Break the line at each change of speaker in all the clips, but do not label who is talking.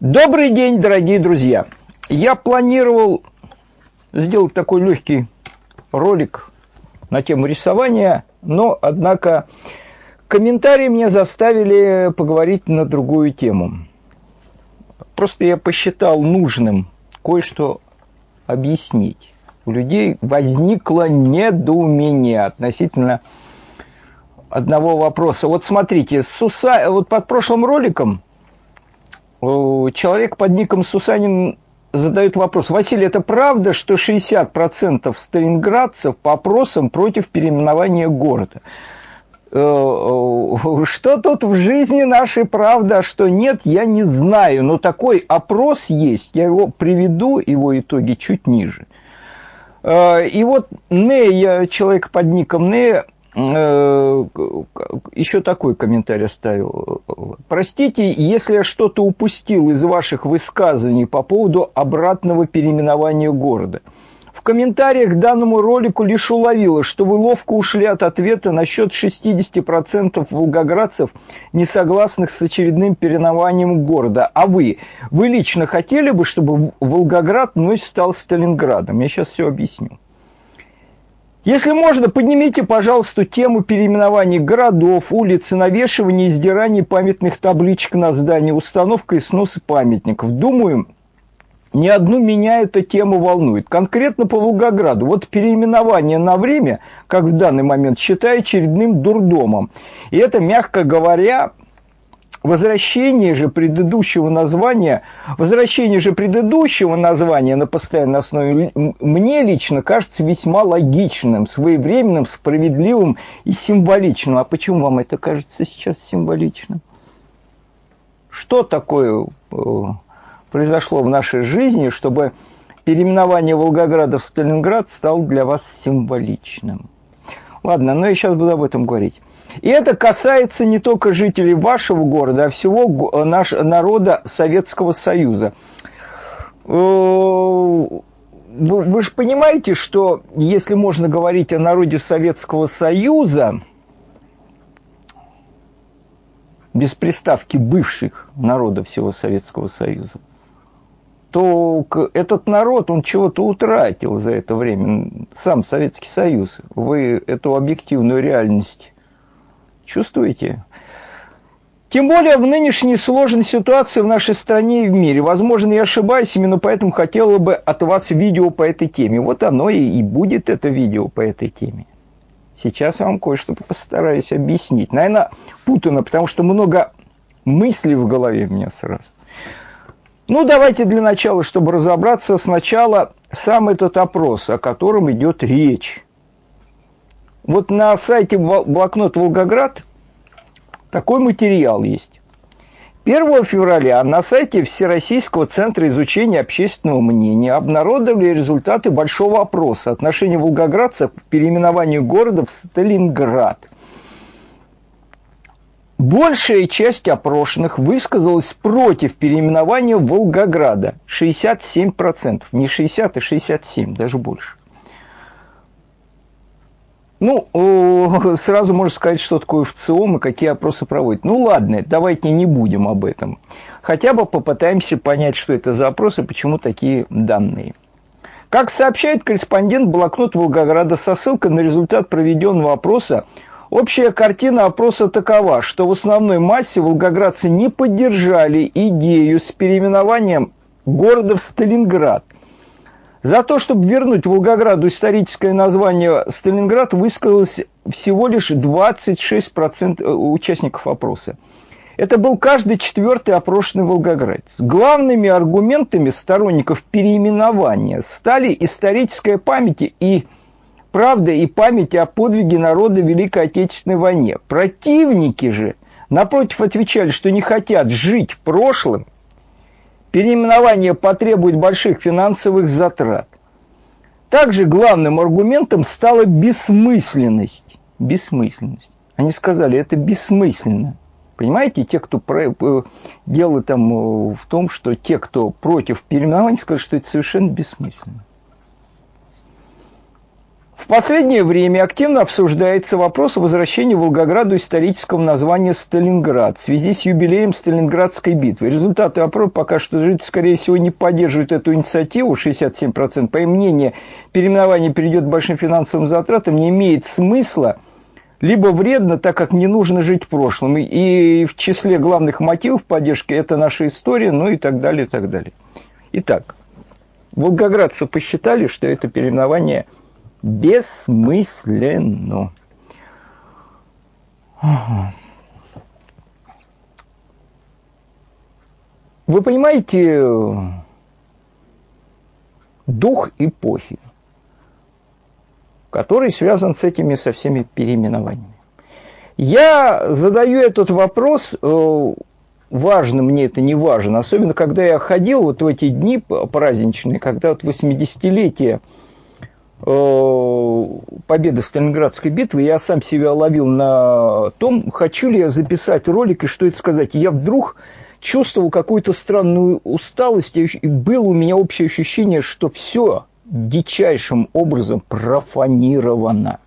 Добрый день, дорогие друзья! Я планировал сделать такой легкий ролик на тему рисования, но, однако, комментарии меня заставили поговорить на другую тему. Просто я посчитал нужным кое-что объяснить. У людей возникло недоумение относительно одного вопроса. Вот смотрите, Суса... вот под прошлым роликом человек под ником Сусанин задает вопрос. Василий, это правда, что 60% сталинградцев по опросам против переименования города? Э, э, что тут в жизни нашей правда, а что нет, я не знаю. Но такой опрос есть. Я его приведу, его итоги чуть ниже. Э, и вот Не, я человек под ником Не, Э, еще такой комментарий оставил. Простите, если я что-то упустил из ваших высказываний по поводу обратного переименования города. В комментариях к данному ролику лишь уловила, что вы ловко ушли от ответа насчет 60% волгоградцев, не согласных с очередным переименованием города. А вы? Вы лично хотели бы, чтобы Волгоград вновь стал Сталинградом? Я сейчас все объясню. Если можно, поднимите, пожалуйста, тему переименований городов, улиц, навешивания и издираний памятных табличек на здании, установка и снос памятников. Думаю, ни одну меня эта тема волнует. Конкретно по Волгограду. Вот переименование на время, как в данный момент, считаю очередным дурдомом. И это, мягко говоря, Возвращение же предыдущего названия, возвращение же предыдущего названия на постоянной основе мне лично кажется весьма логичным, своевременным, справедливым и символичным. А почему вам это кажется сейчас символичным? Что такое э, произошло в нашей жизни, чтобы переименование Волгограда в Сталинград стало для вас символичным? Ладно, но я сейчас буду об этом говорить. И это касается не только жителей вашего города, а всего э, нашего народа Советского Союза. Э, вы же понимаете, что если можно говорить о народе Советского Союза, без приставки бывших народов всего Советского Союза, то этот народ, он чего-то утратил за это время, сам Советский Союз. Вы эту объективную реальность Чувствуете? Тем более в нынешней сложной ситуации в нашей стране и в мире. Возможно, я ошибаюсь, именно поэтому хотела бы от вас видео по этой теме. Вот оно и, и будет это видео по этой теме. Сейчас я вам кое-что постараюсь объяснить. Наверное, путано, потому что много мыслей в голове у меня сразу. Ну, давайте для начала, чтобы разобраться, сначала сам этот опрос, о котором идет речь. Вот на сайте Блокнот Волгоград такой материал есть. 1 февраля на сайте Всероссийского центра изучения общественного мнения обнародовали результаты большого опроса отношения волгоградцев к переименованию города в Сталинград. Большая часть опрошенных высказалась против переименования Волгограда. 67%. Не 60, а 67, даже больше. Ну, сразу можно сказать, что такое ВЦИОМ и какие опросы проводят. Ну ладно, давайте не будем об этом. Хотя бы попытаемся понять, что это за опросы, почему такие данные. Как сообщает корреспондент блокнот Волгограда со ссылкой на результат проведенного опроса, общая картина опроса такова, что в основной массе волгоградцы не поддержали идею с переименованием города в Сталинград – за то, чтобы вернуть Волгограду историческое название Сталинград, высказалось всего лишь 26% э, участников опроса. Это был каждый четвертый опрошенный волгоградец. Главными аргументами сторонников переименования стали историческая память и правда и память о подвиге народа в Великой Отечественной войне. Противники же, напротив, отвечали, что не хотят жить прошлым Переименование потребует больших финансовых затрат. Также главным аргументом стала бессмысленность. Бессмысленность. Они сказали, это бессмысленно. Понимаете, те, кто про, э, дело там э, в том, что те, кто против переименования, скажут, что это совершенно бессмысленно. В последнее время активно обсуждается вопрос о возвращении Волгограду исторического названия Сталинград в связи с юбилеем Сталинградской битвы. Результаты опроса пока что жители, скорее всего, не поддерживают эту инициативу, 67%. По их мнению, переименование перейдет к большим финансовым затратам, не имеет смысла, либо вредно, так как не нужно жить прошлым. И в числе главных мотивов поддержки это наша история, ну и так далее, и так далее. Итак, волгоградцы посчитали, что это переименование – бессмысленно. Вы понимаете дух эпохи, который связан с этими со всеми переименованиями. Я задаю этот вопрос, э, важно мне это не важно, особенно когда я ходил вот в эти дни праздничные, когда вот 80-летие Э, победы в Сталинградской битве, я сам себя ловил на том, хочу ли я записать ролик и что это сказать. И я вдруг чувствовал какую-то странную усталость, и было у меня общее ощущение, что все дичайшим образом профанировано.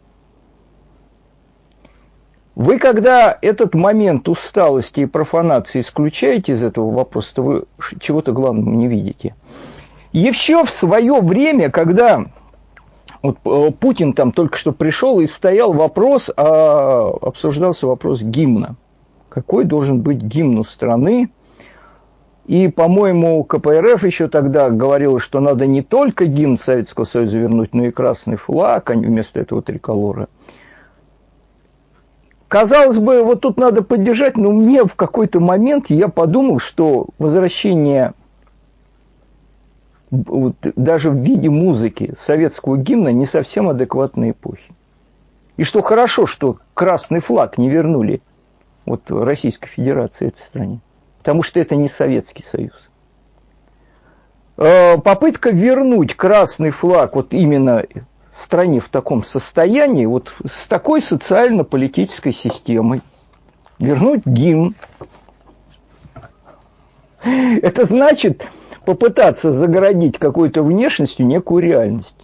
Вы, когда этот момент усталости и профанации исключаете из этого вопроса, то вы чего-то главного не видите. Еще в свое время, когда вот э, Путин там только что пришел и стоял вопрос, а, обсуждался вопрос гимна. Какой должен быть гимн у страны? И, по-моему, КПРФ еще тогда говорил, что надо не только гимн Советского Союза вернуть, но и красный флаг, а не вместо этого триколора. Казалось бы, вот тут надо поддержать, но мне в какой-то момент я подумал, что возвращение даже в виде музыки советского гимна не совсем адекватной эпохи. И что хорошо, что красный флаг не вернули вот Российской Федерации этой стране. Потому что это не Советский Союз. Э, попытка вернуть красный флаг вот именно стране в таком состоянии, вот с такой социально-политической системой, вернуть гимн, это значит, попытаться загородить какой-то внешностью некую реальность.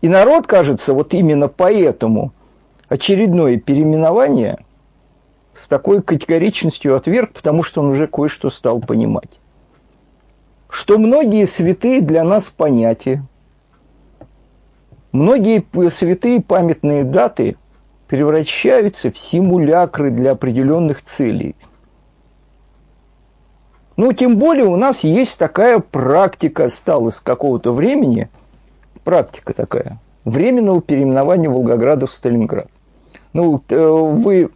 И народ, кажется, вот именно поэтому очередное переименование с такой категоричностью отверг, потому что он уже кое-что стал понимать. Что многие святые для нас понятия, многие святые памятные даты превращаются в симулякры для определенных целей – ну, тем более у нас есть такая практика, стала с какого-то времени, практика такая, временного переименования Волгограда в Сталинград. Ну, э, вы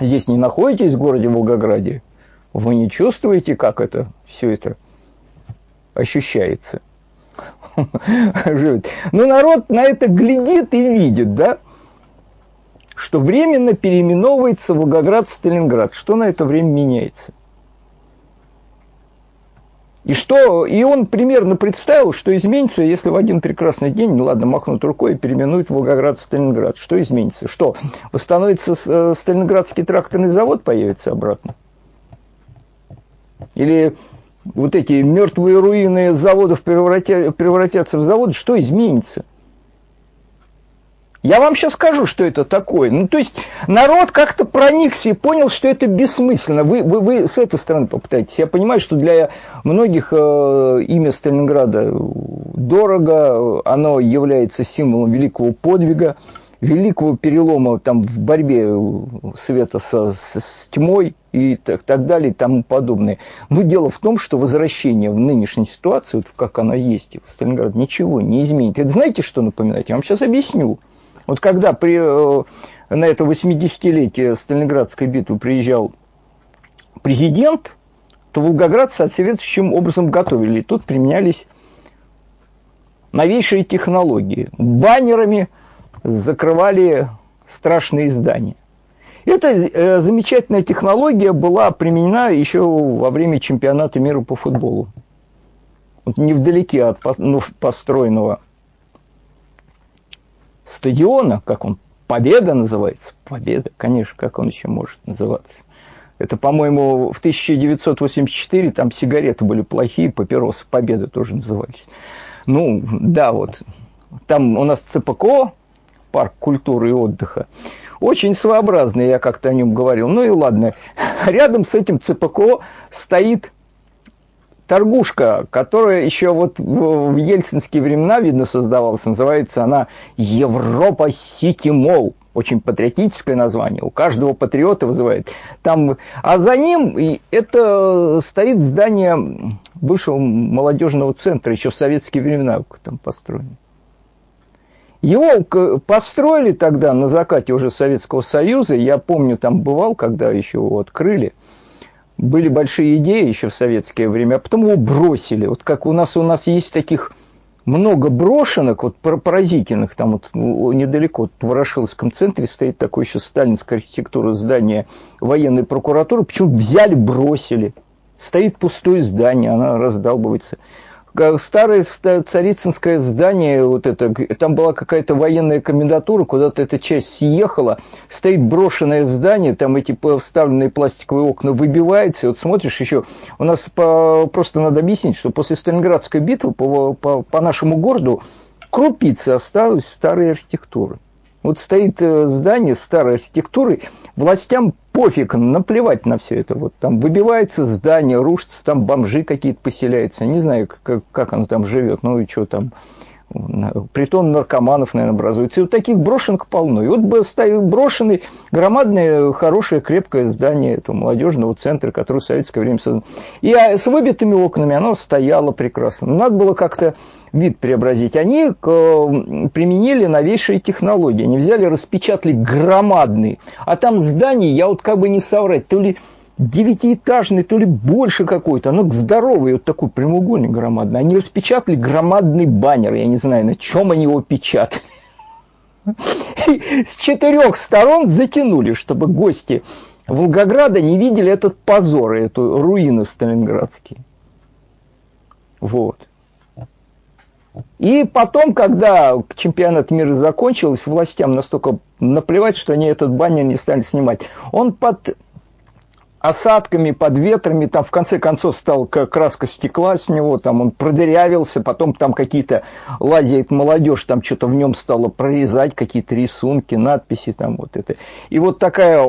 здесь не находитесь в городе Волгограде, вы не чувствуете, как это, все это ощущается. Но ну, народ на это глядит и видит, да, что временно переименовывается Волгоград в Сталинград. Что на это время меняется? И что, и он примерно представил, что изменится, если в один прекрасный день, ладно, махнут рукой и переименуют Волгоград в Сталинград. Что изменится? Что, восстановится э, Сталинградский тракторный завод, появится обратно? Или вот эти мертвые руины заводов превратя, превратятся в заводы? Что изменится? Я вам сейчас скажу, что это такое. Ну, то есть, народ как-то проникся и понял, что это бессмысленно. Вы, вы, вы с этой стороны попытаетесь. Я понимаю, что для многих э, имя Сталинграда дорого, оно является символом великого подвига, великого перелома там, в борьбе света со, с, с тьмой и так, так далее и тому подобное. Но дело в том, что возвращение в нынешнюю ситуацию, вот как она есть в Сталинграде, ничего не изменит. Это знаете, что напоминает? Я вам сейчас объясню. Вот когда при, э, на это 80-летие Сталинградской битвы приезжал президент, то волгоградцы соответствующим образом готовили. Тут применялись новейшие технологии. Баннерами закрывали страшные здания. Эта э, замечательная технология была применена еще во время чемпионата мира по футболу. Вот невдалеке от ну, построенного стадиона, как он, Победа называется. Победа, конечно, как он еще может называться. Это, по-моему, в 1984 там сигареты были плохие, папиросы Победа тоже назывались. Ну, да, вот. Там у нас ЦПКиО, парк культуры и отдыха. Очень своеобразный, я как-то о нем говорил. Ну и ладно. Рядом с этим ЦПКиО стоит торгушка, которая еще вот в ельцинские времена, видно, создавалась. Называется она Европа City Mall очень патриотическое название, у каждого патриота вызывает. Там, а за ним это стоит здание бывшего молодежного центра, еще в советские времена там построено. Его построили тогда на закате уже Советского Союза, я помню, там бывал, когда еще его открыли, были большие идеи еще в советское время, а потом его бросили. Вот как у нас, у нас есть таких много брошенок, вот поразительных, там вот недалеко, вот в Ворошиловском центре стоит такое еще сталинская архитектура здание военной прокуратуры, почему взяли, бросили. Стоит пустое здание, она раздалбывается старое царицынское здание, вот это, там была какая-то военная комендатура, куда-то эта часть съехала, стоит брошенное здание, там эти вставленные пластиковые окна выбиваются, и вот смотришь еще, у нас по, просто надо объяснить, что после Сталинградской битвы по, по, по нашему городу крупицы осталось старой архитектуры. Вот стоит э, здание старой архитектуры, властям пофиг, наплевать на все это. Вот там выбивается здание, рушится, там бомжи какие-то поселяются. Не знаю, как, как оно там живет, ну и что там. Притон наркоманов, наверное, образуется. И вот таких брошенок полно. И вот стоит брошенный, громадное, хорошее, крепкое здание этого молодежного центра, который в советское время создан. И а, с выбитыми окнами оно стояло прекрасно. Надо было как-то вид преобразить, они э, применили новейшие технологии. Они взяли, распечатали громадный. А там здание, я вот как бы не соврать, то ли девятиэтажный, то ли больше какой-то. Оно здоровый, вот такой прямоугольник громадный. Они распечатали громадный баннер. Я не знаю, на чем они его печатали. с четырех сторон затянули, чтобы гости Волгограда не видели этот позор, эту руины сталинградские. Вот. И потом, когда чемпионат мира закончился, властям настолько наплевать, что они этот баннер не стали снимать. Он под осадками, под ветрами, там в конце концов стала краска стекла с него, там он продырявился, потом там какие-то лазит молодежь, там что-то в нем стало прорезать, какие-то рисунки, надписи там вот это. И вот такая,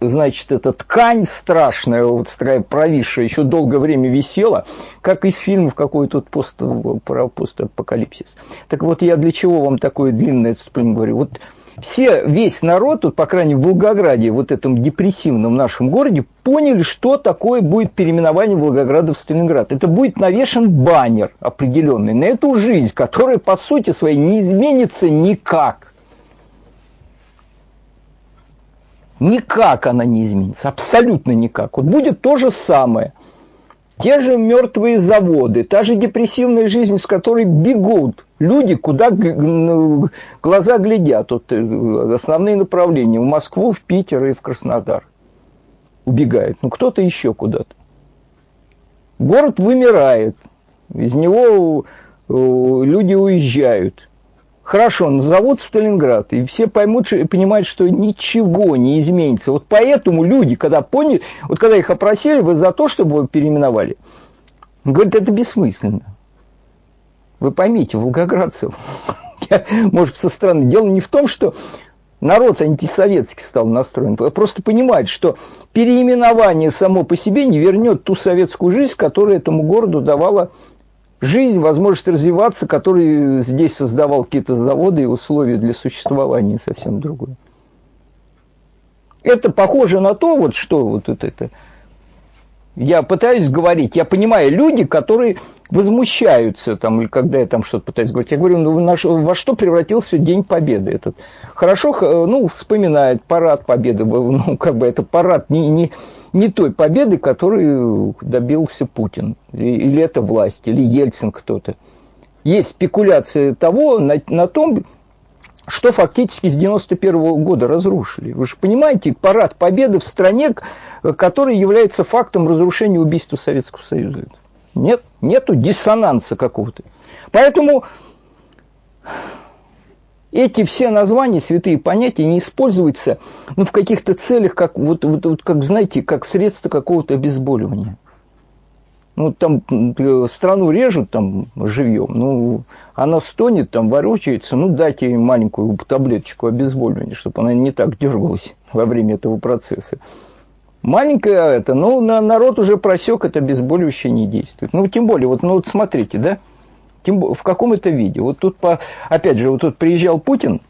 значит, эта ткань страшная, вот такая провисшая, еще долгое время висела, как из фильмов какой-то пост, про постапокалипсис. Так вот я для чего вам такое длинное отступление говорю? Вот все, весь народ, тут, по крайней мере, в Волгограде, вот этом депрессивном нашем городе, поняли, что такое будет переименование Волгограда в Сталинград. Это будет навешен баннер определенный на эту жизнь, которая, по сути своей, не изменится никак. Никак она не изменится, абсолютно никак. Вот будет то же самое. Те же мертвые заводы, та же депрессивная жизнь, с которой бегут люди, куда глаза глядят. Вот э, основные направления в Москву, в Питер и в Краснодар убегают. Ну, кто-то еще куда-то. Город вымирает, из него э, люди уезжают. Хорошо, назовут Сталинград, и все поймут, и понимают, что ничего не изменится. Вот поэтому люди, когда поняли, вот когда их опросили, вы за то, чтобы его переименовали? Говорят, это бессмысленно. Вы поймите, волгоградцев, может, со стороны, дело не в том, что народ антисоветский стал настроен, просто понимает, что переименование само по себе не вернет ту советскую жизнь, которая этому городу давала жизнь, возможность развиваться, который здесь создавал какие-то заводы и условия для существования совсем другое. Это похоже на то, вот что вот это. Я пытаюсь говорить, я понимаю, люди, которые возмущаются, там, или когда я там что-то пытаюсь говорить, я говорю, ну, на, во что превратился День Победы этот? Хорошо, ну, вспоминает парад Победы, ну, как бы это парад не, не, не той победы, которой добился Путин, или это власть, или Ельцин кто-то. Есть спекуляция того, на, на том, что фактически с 91 -го года разрушили. Вы же понимаете, парад победы в стране, который является фактом разрушения убийства Советского Союза. Нет, нету диссонанса какого-то. Поэтому эти все названия, святые понятия не используются ну, в каких-то целях, как, вот, вот, вот, как, знаете, как средство какого-то обезболивания. Ну, там страну режут там живьем, ну, она стонет, там ворочается, ну, дайте ей маленькую таблеточку обезболивания, чтобы она не так дергалась во время этого процесса. Маленькая это, ну, на народ уже просек, это обезболивающее не действует. Ну, тем более, вот, ну, вот смотрите, да, тем, в каком это виде. Вот тут, по, опять же, вот тут приезжал Путин,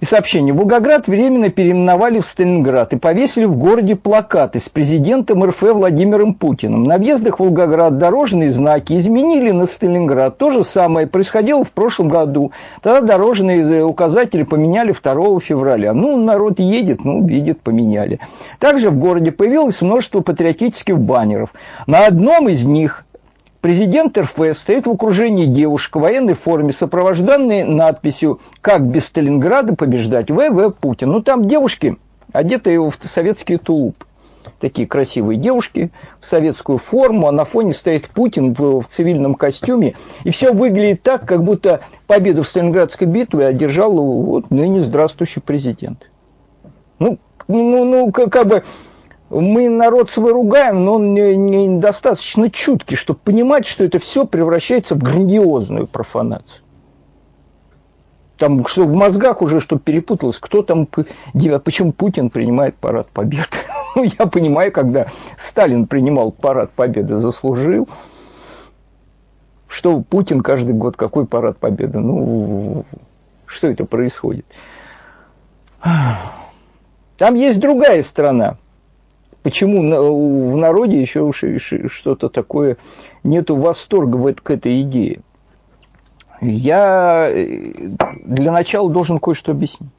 и сообщение. Волгоград временно переименовали в Сталинград и повесили в городе плакаты с президентом РФ Владимиром Путиным. На въездах в Волгоград дорожные знаки изменили на Сталинград. То же самое происходило в прошлом году. Тогда дорожные указатели поменяли 2 февраля. Ну, народ едет, ну, видит, поменяли. Также в городе появилось множество патриотических баннеров. На одном из них Президент РФ стоит в окружении девушек в военной форме, сопровожданной надписью «Как без Сталинграда побеждать ВВ Путин». Ну, там девушки, одетые в советские тулупы. Такие красивые девушки в советскую форму, а на фоне стоит Путин в, цивильном костюме. И все выглядит так, как будто победу в Сталинградской битве одержал вот ныне здравствующий президент. Ну, ну, ну как бы мы народ свой ругаем, но он недостаточно не чуткий, чтобы понимать, что это все превращается в грандиозную профанацию. Там, что в мозгах уже, чтобы перепуталось, кто там, почему Путин принимает парад победы. Ну, я понимаю, когда Сталин принимал парад победы, заслужил. Что Путин каждый год, какой парад победы? Ну, что это происходит? Там есть другая страна, почему в народе еще что-то такое, нету восторга к этой идее. Я э, для начала должен кое-что объяснить.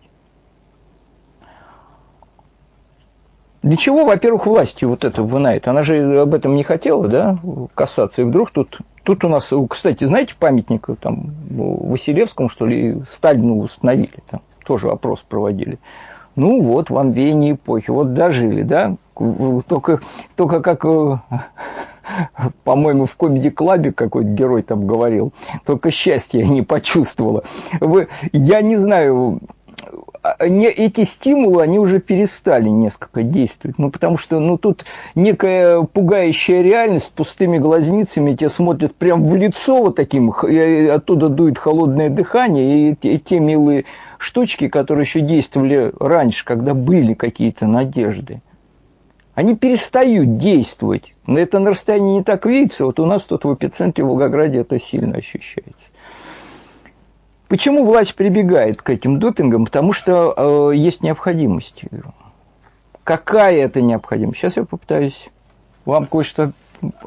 Для чего, во-первых, властью вот это вынает? Она же об этом не хотела, да, касаться. И вдруг тут, тут у нас, кстати, знаете, памятник там Василевскому, что ли, Сталину установили, там тоже опрос проводили. Ну вот, в Анвене эпохи, вот дожили, да? Только, только как, э, по-моему, в комедий-клабе какой-то герой там говорил, только счастье я не почувствовала. Вы, я не знаю, а, не, эти стимулы, они уже перестали несколько действовать. Ну, потому что, ну, тут некая пугающая реальность с пустыми глазницами, тебе смотрят прям в лицо вот таким, и оттуда дует холодное дыхание, и, и те милые штучки, которые еще действовали раньше, когда были какие-то надежды, они перестают действовать. Но это на расстоянии не так видится. Вот у нас тут в эпицентре в Волгограде это сильно ощущается. Почему власть прибегает к этим допингам? Потому что э, есть необходимость. Какая это необходимость? Сейчас я попытаюсь вам кое-что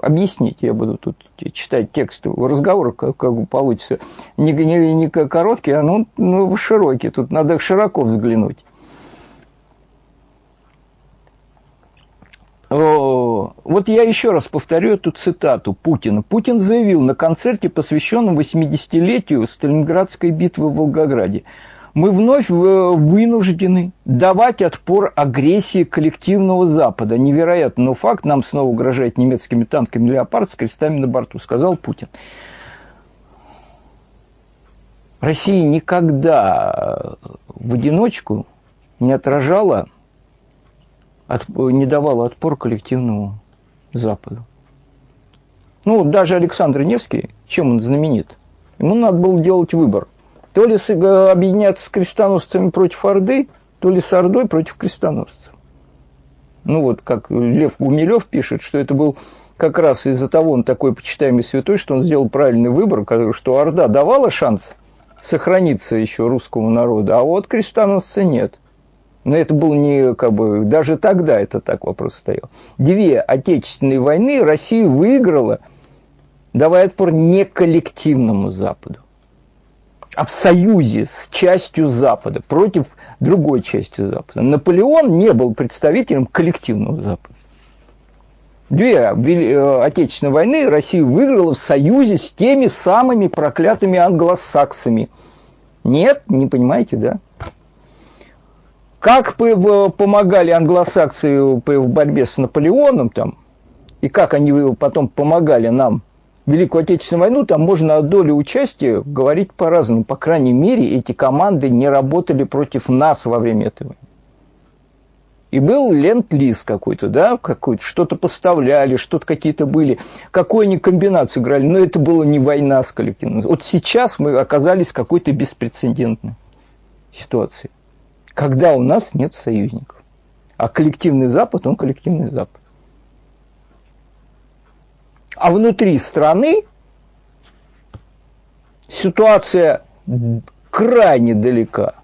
объяснить. Я буду тут читать тексты. Разговор как, как получится не, не, не короткий, а ну, ну, широкий. Тут надо широко взглянуть. Вот я еще раз повторю эту цитату Путина. Путин заявил на концерте, посвященном 80-летию Сталинградской битвы в Волгограде. Мы вновь вынуждены давать отпор агрессии коллективного Запада. Невероятно, но факт нам снова угрожает немецкими танками «Леопард» с крестами на борту, сказал Путин. Россия никогда в одиночку не отражала от, не давала отпор коллективному Западу. Ну, даже Александр Невский, чем он знаменит? Ему надо было делать выбор. То ли объединяться с крестоносцами против Орды, то ли с Ордой против крестоносцев. Ну вот, как Лев Гумилев пишет, что это был как раз из-за того, он такой почитаемый святой, что он сделал правильный выбор, что Орда давала шанс сохраниться еще русскому народу, а вот крестоносцы нет. Но это был не, как бы, даже тогда это так вопрос стоял. Две отечественные войны Россия выиграла, давая отпор не коллективному Западу, а в союзе с частью Запада против другой части Запада. Наполеон не был представителем коллективного Запада. Две э, отечественные войны Россия выиграла в союзе с теми самыми проклятыми англосаксами. Нет, не понимаете, да? Как помогали англосаксы в борьбе с Наполеоном там, и как они потом помогали нам в Великую Отечественную войну, там можно о доле участия говорить по-разному. По крайней мере, эти команды не работали против нас во время этого. И был ленд-лиз какой-то, да, какой-то, что-то поставляли, что-то какие-то были, какую они комбинацию играли, но это была не война с коллективным. Вот сейчас мы оказались в какой-то беспрецедентной ситуации, когда у нас нет союзников. А коллективный Запад, он коллективный Запад. А внутри страны ситуация крайне далека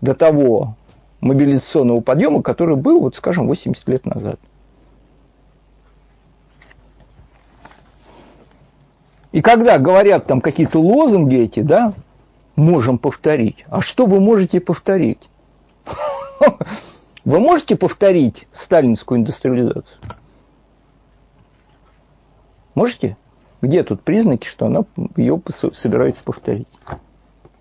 до того мобилизационного подъема, который был, вот скажем, 80 лет назад. И когда говорят там какие-то лозунги эти, да, можем повторить. А что вы можете повторить? Вы можете повторить сталинскую индустриализацию? Можете? Где тут признаки, что она ее собирается повторить?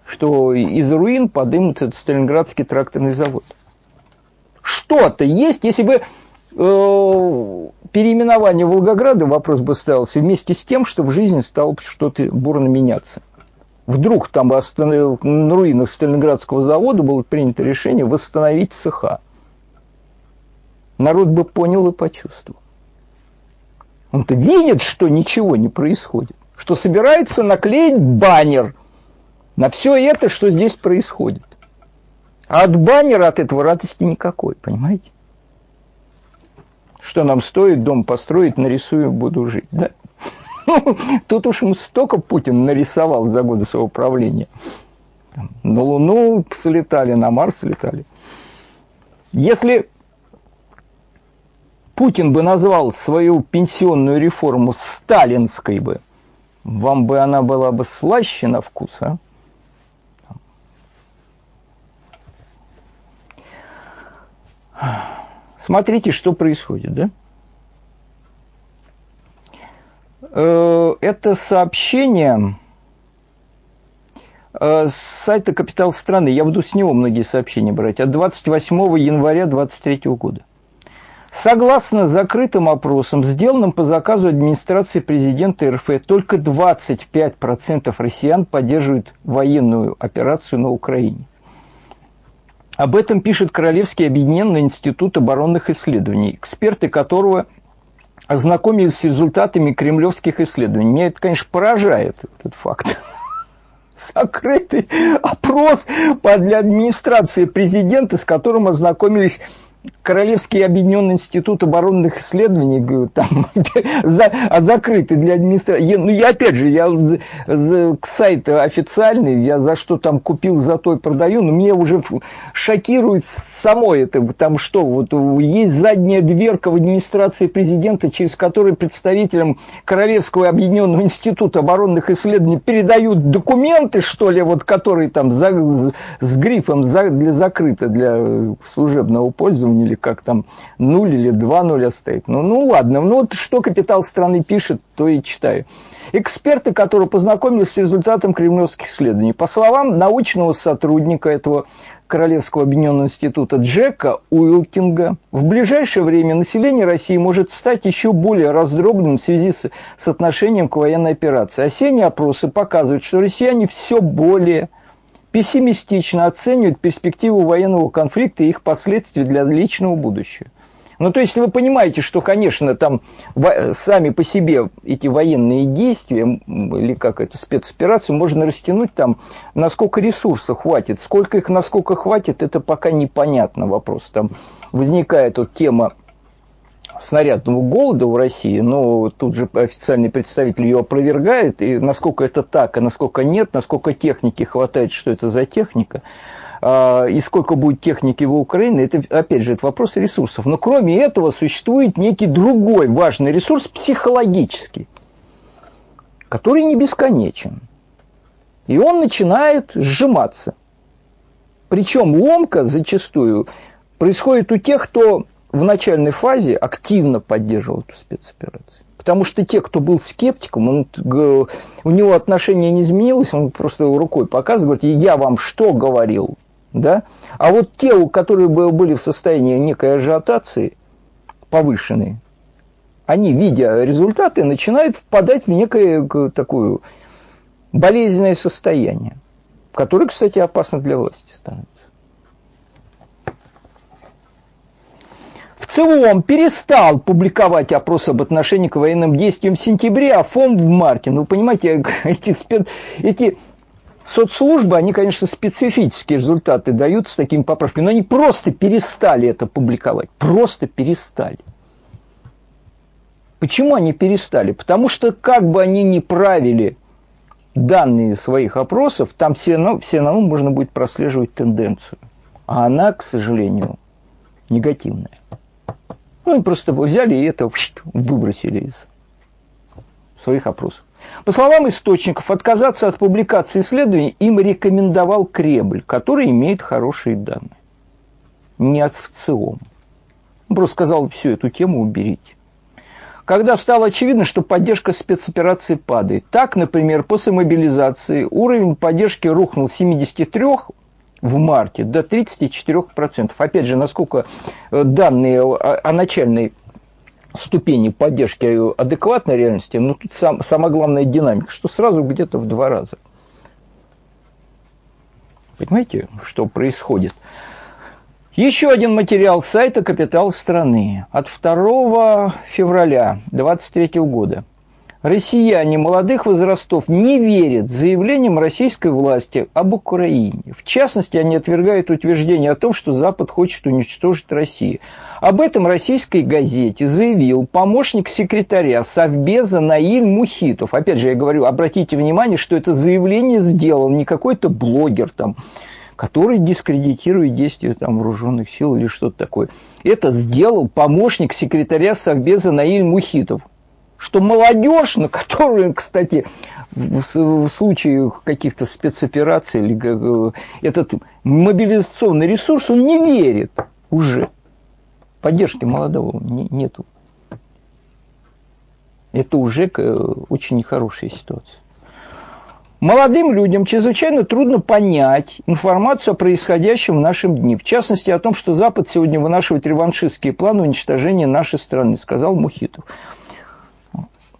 Что из руин подымут этот Сталинградский тракторный завод. Что-то есть, если бы э, переименование Волгограда, вопрос бы ставился вместе с тем, что в жизни стало что-то бурно меняться. Вдруг там останов... на руинах Сталинградского завода было принято решение восстановить цеха. Народ бы понял и почувствовал. Он-то видит, что ничего не происходит, что собирается наклеить баннер на все это, что здесь происходит. А от баннера от этого радости никакой, понимаете? Что нам стоит дом построить, нарисую, буду жить. Да? Тут уж ему столько Путин нарисовал за годы своего правления. На Луну слетали, на Марс слетали. Если Путин бы назвал свою пенсионную реформу сталинской бы, вам бы она была бы слаще на вкус, а? Смотрите, что происходит, да? Э, это сообщение э, с сайта «Капитал страны». Я буду с него многие сообщения брать. От 28 января 2023 года. Согласно закрытым опросам, сделанным по заказу администрации президента РФ, только 25% россиян поддерживают военную операцию на Украине. Об этом пишет Королевский объединенный институт оборонных исследований, эксперты которого ознакомились с результатами кремлевских исследований. Меня это, конечно, поражает, этот факт. Закрытый опрос для администрации президента, с которым ознакомились Королевский объединенный институт оборонных исследований, там, за, а закрытый для администрации. Ну, я, опять же, я за, за, сайт официальный, я за что там купил, за то и продаю, но меня уже шокирует само это, там что, вот есть задняя дверка в администрации президента, через которую представителям Королевского объединенного института оборонных исследований передают документы, что ли, вот, которые там за, с грифом за, для закрыто, для служебного пользования, или как там, нуль или два нуля стоит. Ну, ну ладно, ну вот что капитал страны пишет, то и читаю. Эксперты, которые познакомились с результатом кремлевских исследований, по словам научного сотрудника этого Королевского объединенного института Джека Уилкинга, в ближайшее время население России может стать еще более раздробленным в связи с, с отношением к военной операции. Осенние опросы показывают, что россияне все более пессимистично оценивают перспективу военного конфликта и их последствия для личного будущего. Ну, то есть вы понимаете, что, конечно, там сами по себе эти военные действия, или как это, спецоперацию, можно растянуть там, насколько ресурсов хватит. Сколько их, насколько хватит, это пока непонятно вопрос. Там возникает вот тема снарядного голода в России, но тут же официальный представитель ее опровергает, и насколько это так, и насколько нет, насколько техники хватает, что это за техника, а, и сколько будет техники в Украине, это, опять же, это вопрос ресурсов. Но кроме этого существует некий другой важный ресурс психологический, который не бесконечен. И он начинает сжиматься. Причем ломка зачастую происходит у тех, кто в начальной фазе активно поддерживал эту спецоперацию. Потому что те, кто был скептиком, он, у него отношение не изменилось, он просто рукой показывает, говорит, я вам что говорил? Да? А вот те, у которых были в состоянии некой ажиотации повышенной, они, видя результаты, начинают впадать в некое такое болезненное состояние, которое, кстати, опасно для власти становится. ЦИОМ перестал публиковать опрос об отношении к военным действиям в сентябре, а ФОМ в марте. Ну, понимаете, эти, эти соцслужбы, они, конечно, специфические результаты дают с такими поправками, но они просто перестали это публиковать. Просто перестали. Почему они перестали? Потому что как бы они ни правили данные своих опросов, там все, ну, все равно можно будет прослеживать тенденцию. А она, к сожалению, негативная. Ну, просто взяли и это выбросили из своих опросов. По словам источников, отказаться от публикации исследований им рекомендовал Кремль, который имеет хорошие данные. Не от ВЦИОМ. Он просто сказал, всю эту тему уберите. Когда стало очевидно, что поддержка спецоперации падает. Так, например, после мобилизации уровень поддержки рухнул с 73 в марте до 34%. Опять же, насколько э, данные о начальной ступени поддержки адекватной реальности, но тут сам, самая главная динамика, что сразу где-то в два раза. Понимаете, что происходит? Еще один материал сайта «Капитал страны» от 2 февраля 2023 года россияне молодых возрастов не верят заявлениям российской власти об Украине. В частности, они отвергают утверждение о том, что Запад хочет уничтожить Россию. Об этом российской газете заявил помощник секретаря Совбеза Наиль Мухитов. Опять же, я говорю, обратите внимание, что это заявление сделал не какой-то блогер там, который дискредитирует действия там, вооруженных сил или что-то такое. Это сделал помощник секретаря Совбеза Наиль Мухитов что молодежь, на которую, кстати, в, случае каких-то спецопераций, или, этот мобилизационный ресурс, он не верит уже. Поддержки молодого нету. Это уже очень нехорошая ситуация. Молодым людям чрезвычайно трудно понять информацию о происходящем в нашем дне. В частности, о том, что Запад сегодня вынашивает реваншистские планы уничтожения нашей страны, сказал Мухитов.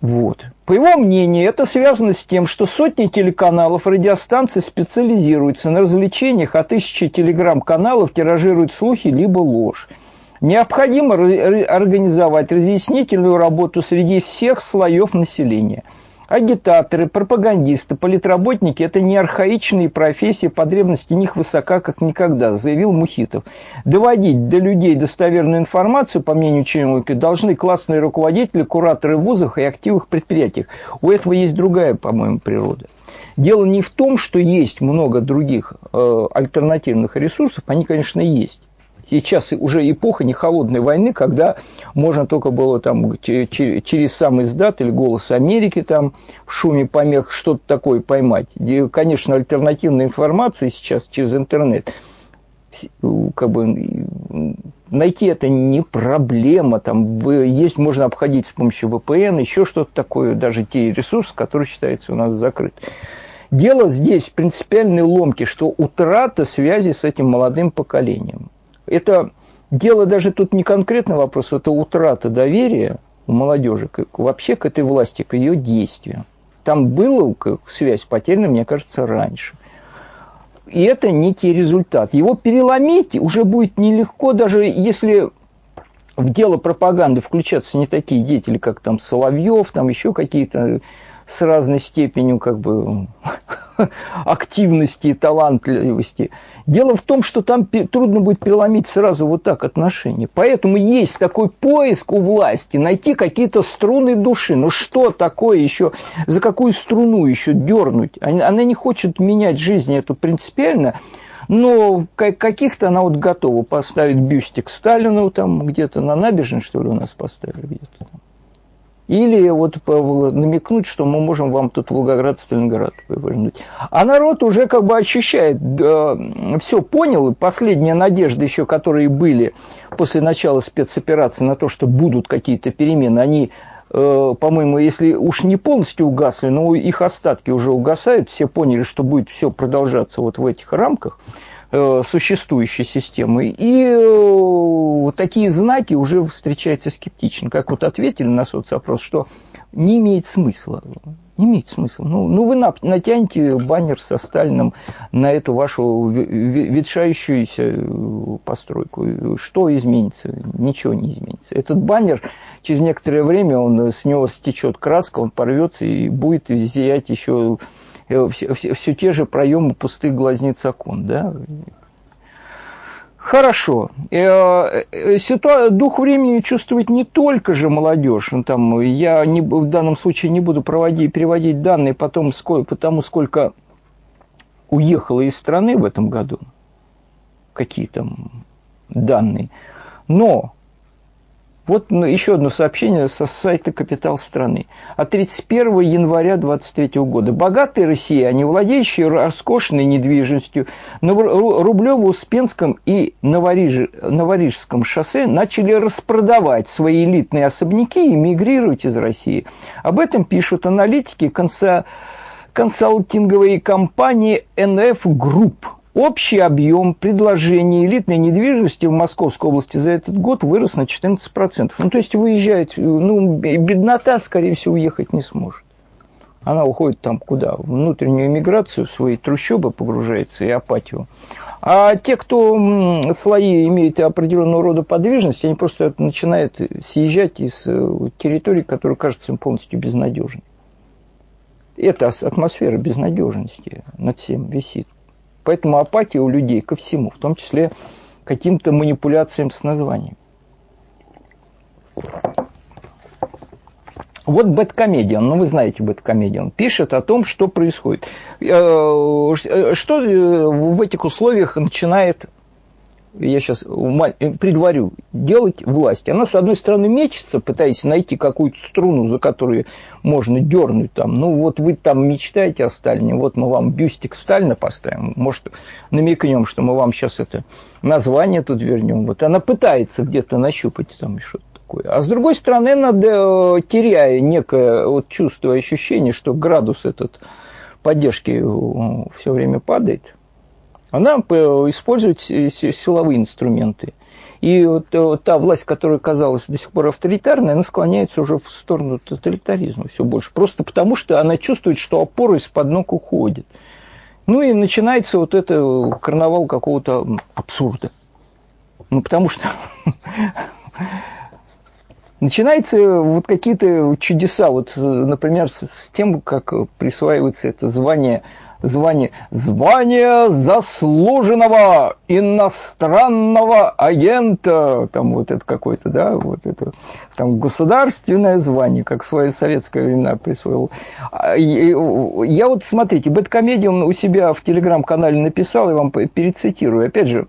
Вот. По его мнению, это связано с тем, что сотни телеканалов, радиостанций специализируются на развлечениях, а тысячи телеграм-каналов тиражируют слухи либо ложь. Необходимо организовать разъяснительную работу среди всех слоев населения – Агитаторы, пропагандисты, политработники – это не архаичные профессии, в них высока, как никогда, заявил Мухитов. Доводить до людей достоверную информацию, по мнению чиновника, должны классные руководители, кураторы вузов и активных предприятиях. У этого есть другая, по-моему, природа. Дело не в том, что есть много других э, альтернативных ресурсов, они, конечно, есть. Сейчас уже эпоха не холодной войны, когда можно только было там через сам издат или голос Америки там в шуме помех что-то такое поймать. И, конечно, альтернативная информация сейчас через интернет как бы найти это не проблема, там есть можно обходить с помощью VPN, еще что-то такое, даже те ресурсы, которые считаются у нас закрыты. Дело здесь принципиальной ломке, что утрата связи с этим молодым поколением. Это дело даже тут не конкретный вопрос, это утрата доверия у молодежи к, вообще к этой власти, к ее действиям. Там была связь потеряна, мне кажется, раньше. И это некий результат. Его переломить уже будет нелегко, даже если в дело пропаганды включаться не такие деятели, как там Соловьев, там еще какие-то с разной степенью как бы активности и талантливости. Дело в том, что там трудно будет переломить сразу вот так отношения. Поэтому есть такой поиск у власти, найти какие-то струны души. Ну что такое еще, за какую струну еще дернуть? Она не хочет менять жизнь эту принципиально, но каких-то она вот готова поставить бюстик Сталину там где-то на набережной, что ли, у нас поставили где-то там. Или вот намекнуть, что мы можем вам тут Волгоград, Сталинград повернуть. А народ уже как бы ощущает, э, все понял, и последняя надежда еще, которые были после начала спецоперации на то, что будут какие-то перемены, они, э, по-моему, если уж не полностью угасли, но их остатки уже угасают, все поняли, что будет все продолжаться вот в этих рамках, э, существующей системы. И э, такие знаки уже встречаются скептично. Как вот ответили на соцопрос, что не имеет смысла. Не имеет смысла. Ну, ну вы натянете баннер со Сталином на эту вашу ветшающуюся э, постройку. Что изменится? Ничего не изменится. Этот баннер, через некоторое время, он, с него стечет краска, он порвется и будет зиять еще все, все, все те же проемы пустых глазниц окон. Да? Хорошо. Э, э, ситуа... Дух времени чувствует не только же молодежь. Ну, там, я не, в данном случае не буду проводить, переводить данные потом, сколько, потому сколько уехало из страны в этом году. Какие там данные. Но вот еще одно сообщение со сайта «Капитал страны». От 31 января 2023 года. Богатые россияне, владеющие роскошной недвижимостью на Рублево-Успенском и Новориж... Новорижском шоссе, начали распродавать свои элитные особняки и мигрировать из России. Об этом пишут аналитики конса... консалтинговой компании NF Group – Общий объем предложений элитной недвижимости в Московской области за этот год вырос на 14%. Ну, то есть выезжает, ну, беднота, скорее всего, уехать не сможет. Она уходит там куда? В внутреннюю миграцию, в свои трущобы погружается и апатию. А те, кто слои имеют определенного рода подвижность, они просто начинают съезжать из э, территории, которая кажется им полностью безнадежной. Эта атмосфера безнадежности над всем висит. Поэтому апатия у людей ко всему, в том числе каким-то манипуляциям с названием. Вот Бэткомедиан, ну вы знаете Бэткомедиан, пишет о том, что происходит. Э, э, что э, в этих условиях начинает я сейчас предварю, делать власть. Она, с одной стороны, мечется, пытаясь найти какую-то струну, за которую можно дернуть там. Ну, вот вы там мечтаете о Сталине, вот мы вам бюстик Сталина поставим. Может, намекнем, что мы вам сейчас это название тут вернем. Вот она пытается где-то нащупать там что-то такое. А с другой стороны, она, теряя некое вот чувство, ощущение, что градус этот поддержки э, все время падает, она использует силовые инструменты. И вот э, та власть, которая казалась до сих пор авторитарной, она склоняется уже в сторону тоталитаризма все больше. Просто потому, что она чувствует, что опора из-под ног уходит. Ну и начинается вот это карнавал какого-то абсурда. Ну потому что начинаются вот какие-то чудеса. Вот, например, с тем, как присваивается это звание звание, звание заслуженного иностранного агента, там вот это какое-то, да, вот это, там государственное звание, как в свое советское времена присвоил. А, я вот, смотрите, Бэткомедиум у себя в телеграм-канале написал, я вам перецитирую, опять же,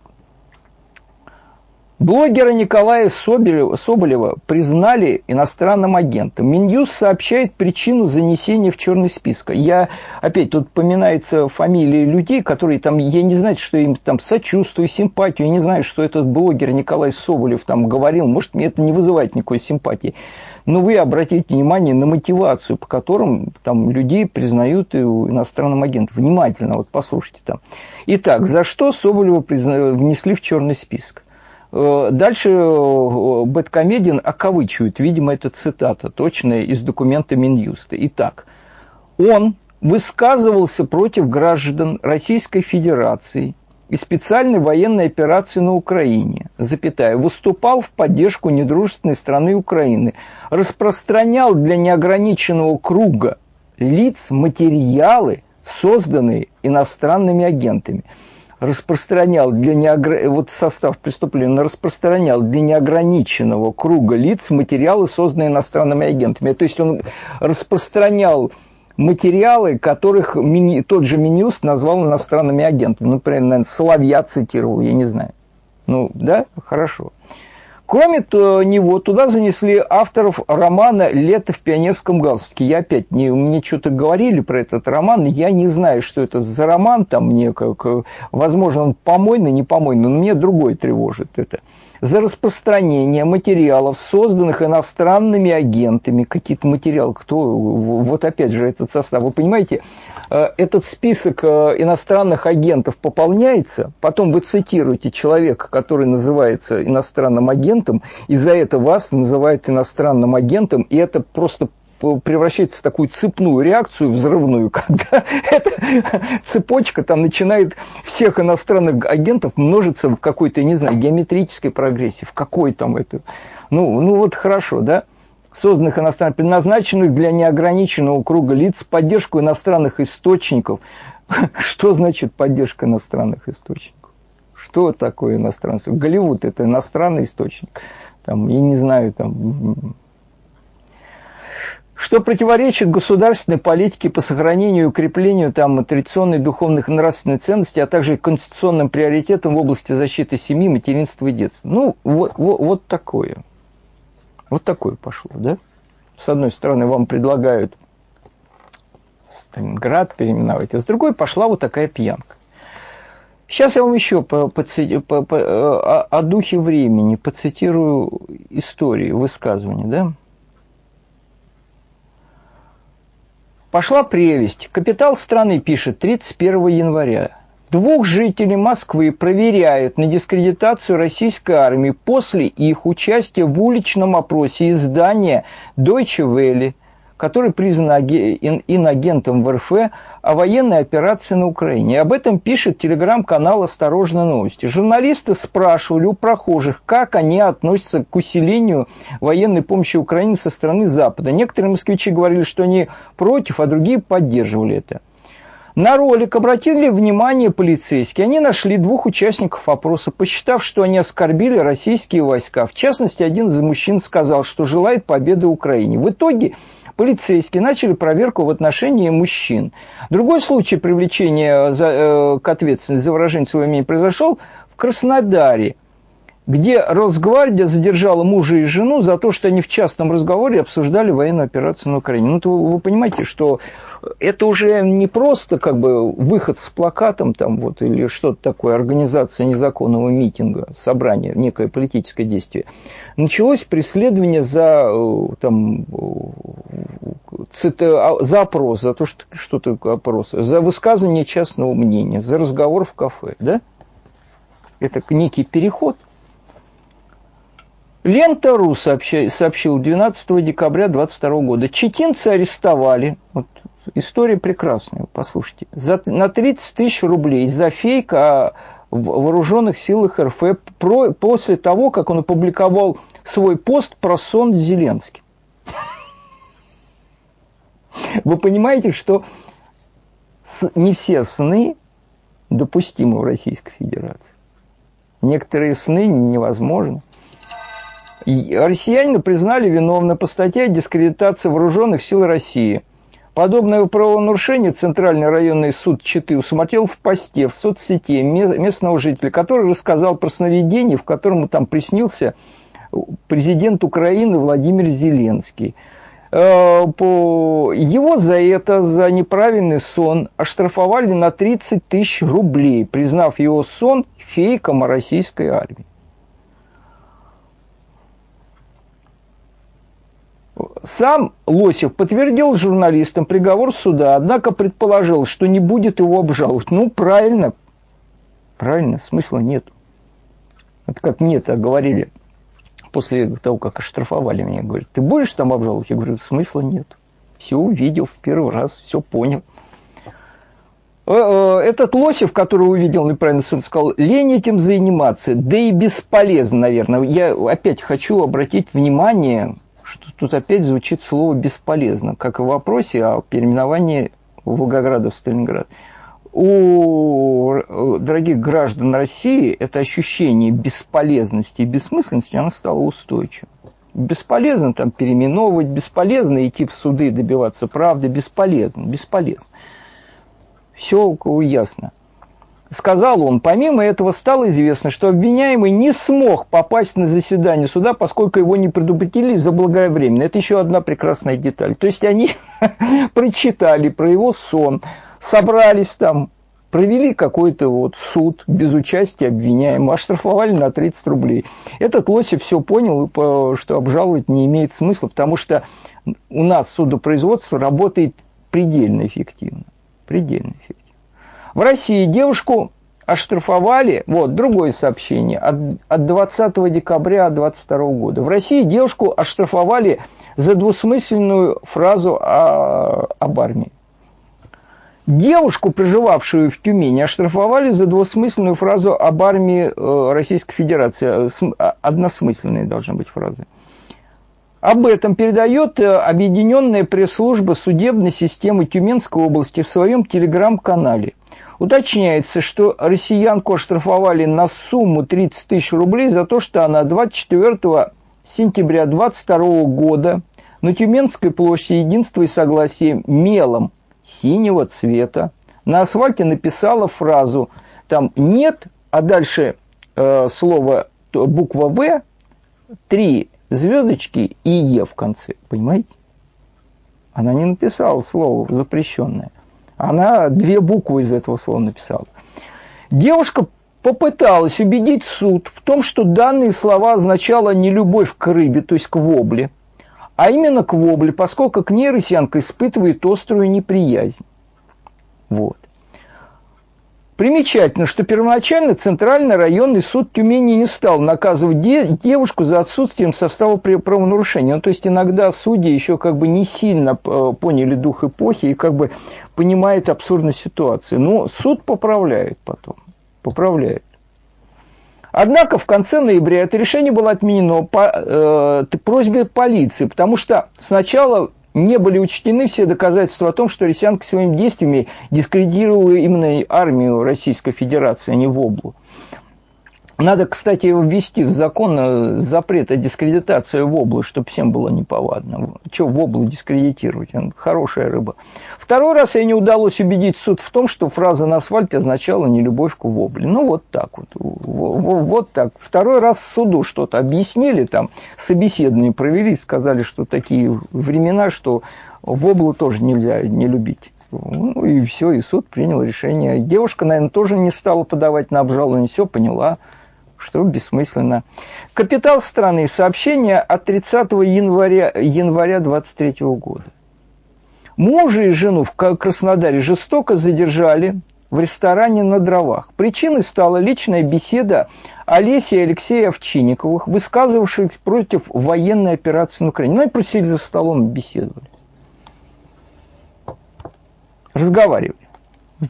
Блогера Николая Соболева, Соболева признали иностранным агентом. Минюс сообщает причину занесения в черный список. Я, опять, тут поминается фамилии людей, которые там, я не знаю, что им там сочувствую, симпатию, я не знаю, что этот блогер Николай Соболев там говорил, может, мне это не вызывает никакой симпатии. Но вы обратите внимание на мотивацию, по которым там людей признают иностранным агентом. Внимательно, вот послушайте там. Итак, за что Соболева внесли в черный список? Э, дальше Бэткомедиан окавычивает, видимо, это цитата точная из документа Минюста. Итак, он высказывался против граждан Российской Федерации и специальной военной операции на Украине, запятая, выступал в поддержку недружественной страны Украины, распространял для неограниченного круга лиц материалы, созданные иностранными агентами – распространял для неогр... вот состав преступления распространял для неограниченного круга лиц материалы, созданные иностранными агентами. То есть он распространял материалы, которых мини... тот же Минюст назвал иностранными агентами. Ну, например, наверное, Соловья цитировал, я не знаю. Ну, да, хорошо. Кроме него, туда занесли авторов романа «Лето в пионерском галстуке». Я опять, не, мне что-то говорили про этот роман, я не знаю, что это за роман, там мне как, возможно, он помойный, не помойный, но мне другой тревожит это. За распространение материалов, созданных иностранными агентами. Какие-то материалы, кто, вот опять же этот состав. Вы понимаете, э, этот список э, иностранных агентов пополняется, потом вы цитируете человека, который называется иностранным агентом, и за это вас называют иностранным агентом, и это просто превращается в такую цепную реакцию взрывную, когда эта цепочка там начинает всех иностранных агентов множиться в какой-то, не знаю, геометрической прогрессии, в какой там это. Ну, ну вот хорошо, да? созданных иностранных, предназначенных для неограниченного круга лиц, поддержку иностранных источников. Что значит поддержка иностранных источников? Что такое иностранный Голливуд – это иностранный источник. Там, я не знаю, там, что противоречит государственной политике по сохранению и укреплению там, традиционной духовных и нравственной ценности, а также конституционным приоритетам в области защиты семьи, материнства и детства. Ну, вот, вот, вот такое. Вот такое пошло, да? С одной стороны, вам предлагают Сталинград переименовать, а с другой пошла вот такая пьянка. Сейчас я вам еще по, по, по, по, о, о духе времени поцитирую историю, высказывание, да? Пошла прелесть. Капитал страны пишет 31 января. Двух жителей Москвы проверяют на дискредитацию российской армии после их участия в уличном опросе издания Deutsche Welle, который признан инагентом в РФ, о военной операции на Украине. И об этом пишет телеграм-канал «Осторожно новости». Журналисты спрашивали у прохожих, как они относятся к усилению военной помощи Украине со стороны Запада. Некоторые москвичи говорили, что они против, а другие поддерживали это. На ролик обратили внимание полицейские. Они нашли двух участников опроса, посчитав, что они оскорбили российские войска. В частности, один из мужчин сказал, что желает победы Украине. В итоге полицейские начали проверку в отношении мужчин. Другой случай привлечения за, э, к ответственности за выражение своего имени произошел в Краснодаре, где Росгвардия задержала мужа и жену за то, что они в частном разговоре обсуждали военную операцию на Украине. Ну, то вы, вы понимаете, что это уже не просто как бы выход с плакатом там вот или что-то такое, организация незаконного митинга, собрание, некое политическое действие. Началось преследование за э, там а, за опрос, за то, что что-то опрос, за высказывание частного мнения, за разговор в кафе, да? Это некий переход. Лента.ру сообщил 12 декабря 2022 года. Чекинцы арестовали, вот История прекрасная, послушайте. За, на 30 тысяч рублей за фейк о вооруженных силах РФ про, после того, как он опубликовал свой пост про сон с Зеленским. Вы понимаете, что не все сны допустимы в Российской Федерации. Некоторые сны невозможны. И россиянина признали виновным по статье о дискредитации вооруженных сил России – Подобное правонарушение Центральный районный суд Читы усмотрел в посте в соцсети местного жителя, который рассказал про сновидение, в котором там приснился президент Украины Владимир Зеленский. Э. Его за это, за неправильный сон, оштрафовали на 30 тысяч рублей, признав его сон фейком о российской армии. Сам Лосев подтвердил журналистам приговор суда, однако предположил, что не будет его обжаловать. Ну, правильно, правильно, смысла нет. Это как мне-то говорили после того, как оштрафовали меня. Говорят, ты будешь там обжаловать? Я говорю, смысла нет. Все увидел в первый раз, все понял. Э, э, этот Лосев, который увидел неправильно суд, сказал, лень этим заниматься, да и бесполезно, наверное. Я опять хочу обратить внимание что тут опять звучит слово «бесполезно», как и в вопросе о переименовании Волгограда в Сталинград. У дорогих граждан России это ощущение бесполезности и бессмысленности, оно стало устойчивым. Бесполезно там переименовывать, бесполезно идти в суды добиваться правды, бесполезно, бесполезно. Все ясно сказал он, помимо этого стало известно, что обвиняемый не смог попасть на заседание суда, поскольку его не предупредили заблаговременно. Это еще одна прекрасная деталь. То есть они прочитали про его сон, собрались там, провели какой-то вот суд без участия обвиняемого, оштрафовали на 30 рублей. Этот Лосев все понял, что обжаловать не имеет смысла, потому что у нас судопроизводство работает предельно эффективно. Предельно эффективно. В России девушку оштрафовали, вот, другое сообщение, от, от 20 декабря 2022 года. В России девушку оштрафовали за двусмысленную фразу о, об армии. Девушку, проживавшую в Тюмени, оштрафовали за двусмысленную фразу об армии э, Российской Федерации. А, односмысленные должны быть фразы. Об этом передает э, Объединенная пресс-служба судебной системы Тюменской области в своем телеграм-канале – Уточняется, что россиянку оштрафовали на сумму 30 тысяч рублей за то, что она 24 сентября 22 года на Тюменской площади единства и согласия мелом синего цвета на асфальте написала фразу там «нет», а дальше э, слово буква «В», три звездочки и «Е» в конце, понимаете? Она не написала слово запрещенное. Она две буквы из этого слова написала. Девушка попыталась убедить суд в том, что данные слова означала не любовь к рыбе, то есть к вобле, а именно к вобле, поскольку к ней россиянка испытывает острую неприязнь. Вот. Примечательно, что первоначально Центральный районный суд Тюмени не стал наказывать де- девушку за отсутствием состава правонарушения. Ну, то есть иногда судьи еще как бы не сильно э, поняли дух эпохи и как бы понимает абсурдность ситуации. Но суд поправляет потом. Поправляет. Однако в конце ноября это решение было отменено по э, просьбе полиции, потому что сначала не были учтены все доказательства о том, что Росянка своими действиями дискредитировала именно армию Российской Федерации, а не Воблу. Надо, кстати, ввести в закон э, запрет о дискредитации воблы, чтобы всем было неповадно. Чего воблу дискредитировать? Он хорошая рыба. Второй раз ей не удалось убедить суд в том, что фраза на асфальте означала не любовь к вобле. Ну, вот так вот. Вот так. Второй раз суду что-то объяснили, там, собеседные провели, сказали, что такие времена, что воблу тоже нельзя не любить. Ну и все, и суд принял решение. Девушка, наверное, тоже не стала подавать на обжалование, все поняла что бессмысленно. Капитал страны. Сообщение от 30 января, января 23 года. Мужа и жену в Краснодаре жестоко задержали в ресторане на дровах. Причиной стала личная беседа Олеси и Алексея Овчинниковых, высказывавших против военной операции на Украине. Ну, и просили за столом беседовали. Разговаривали.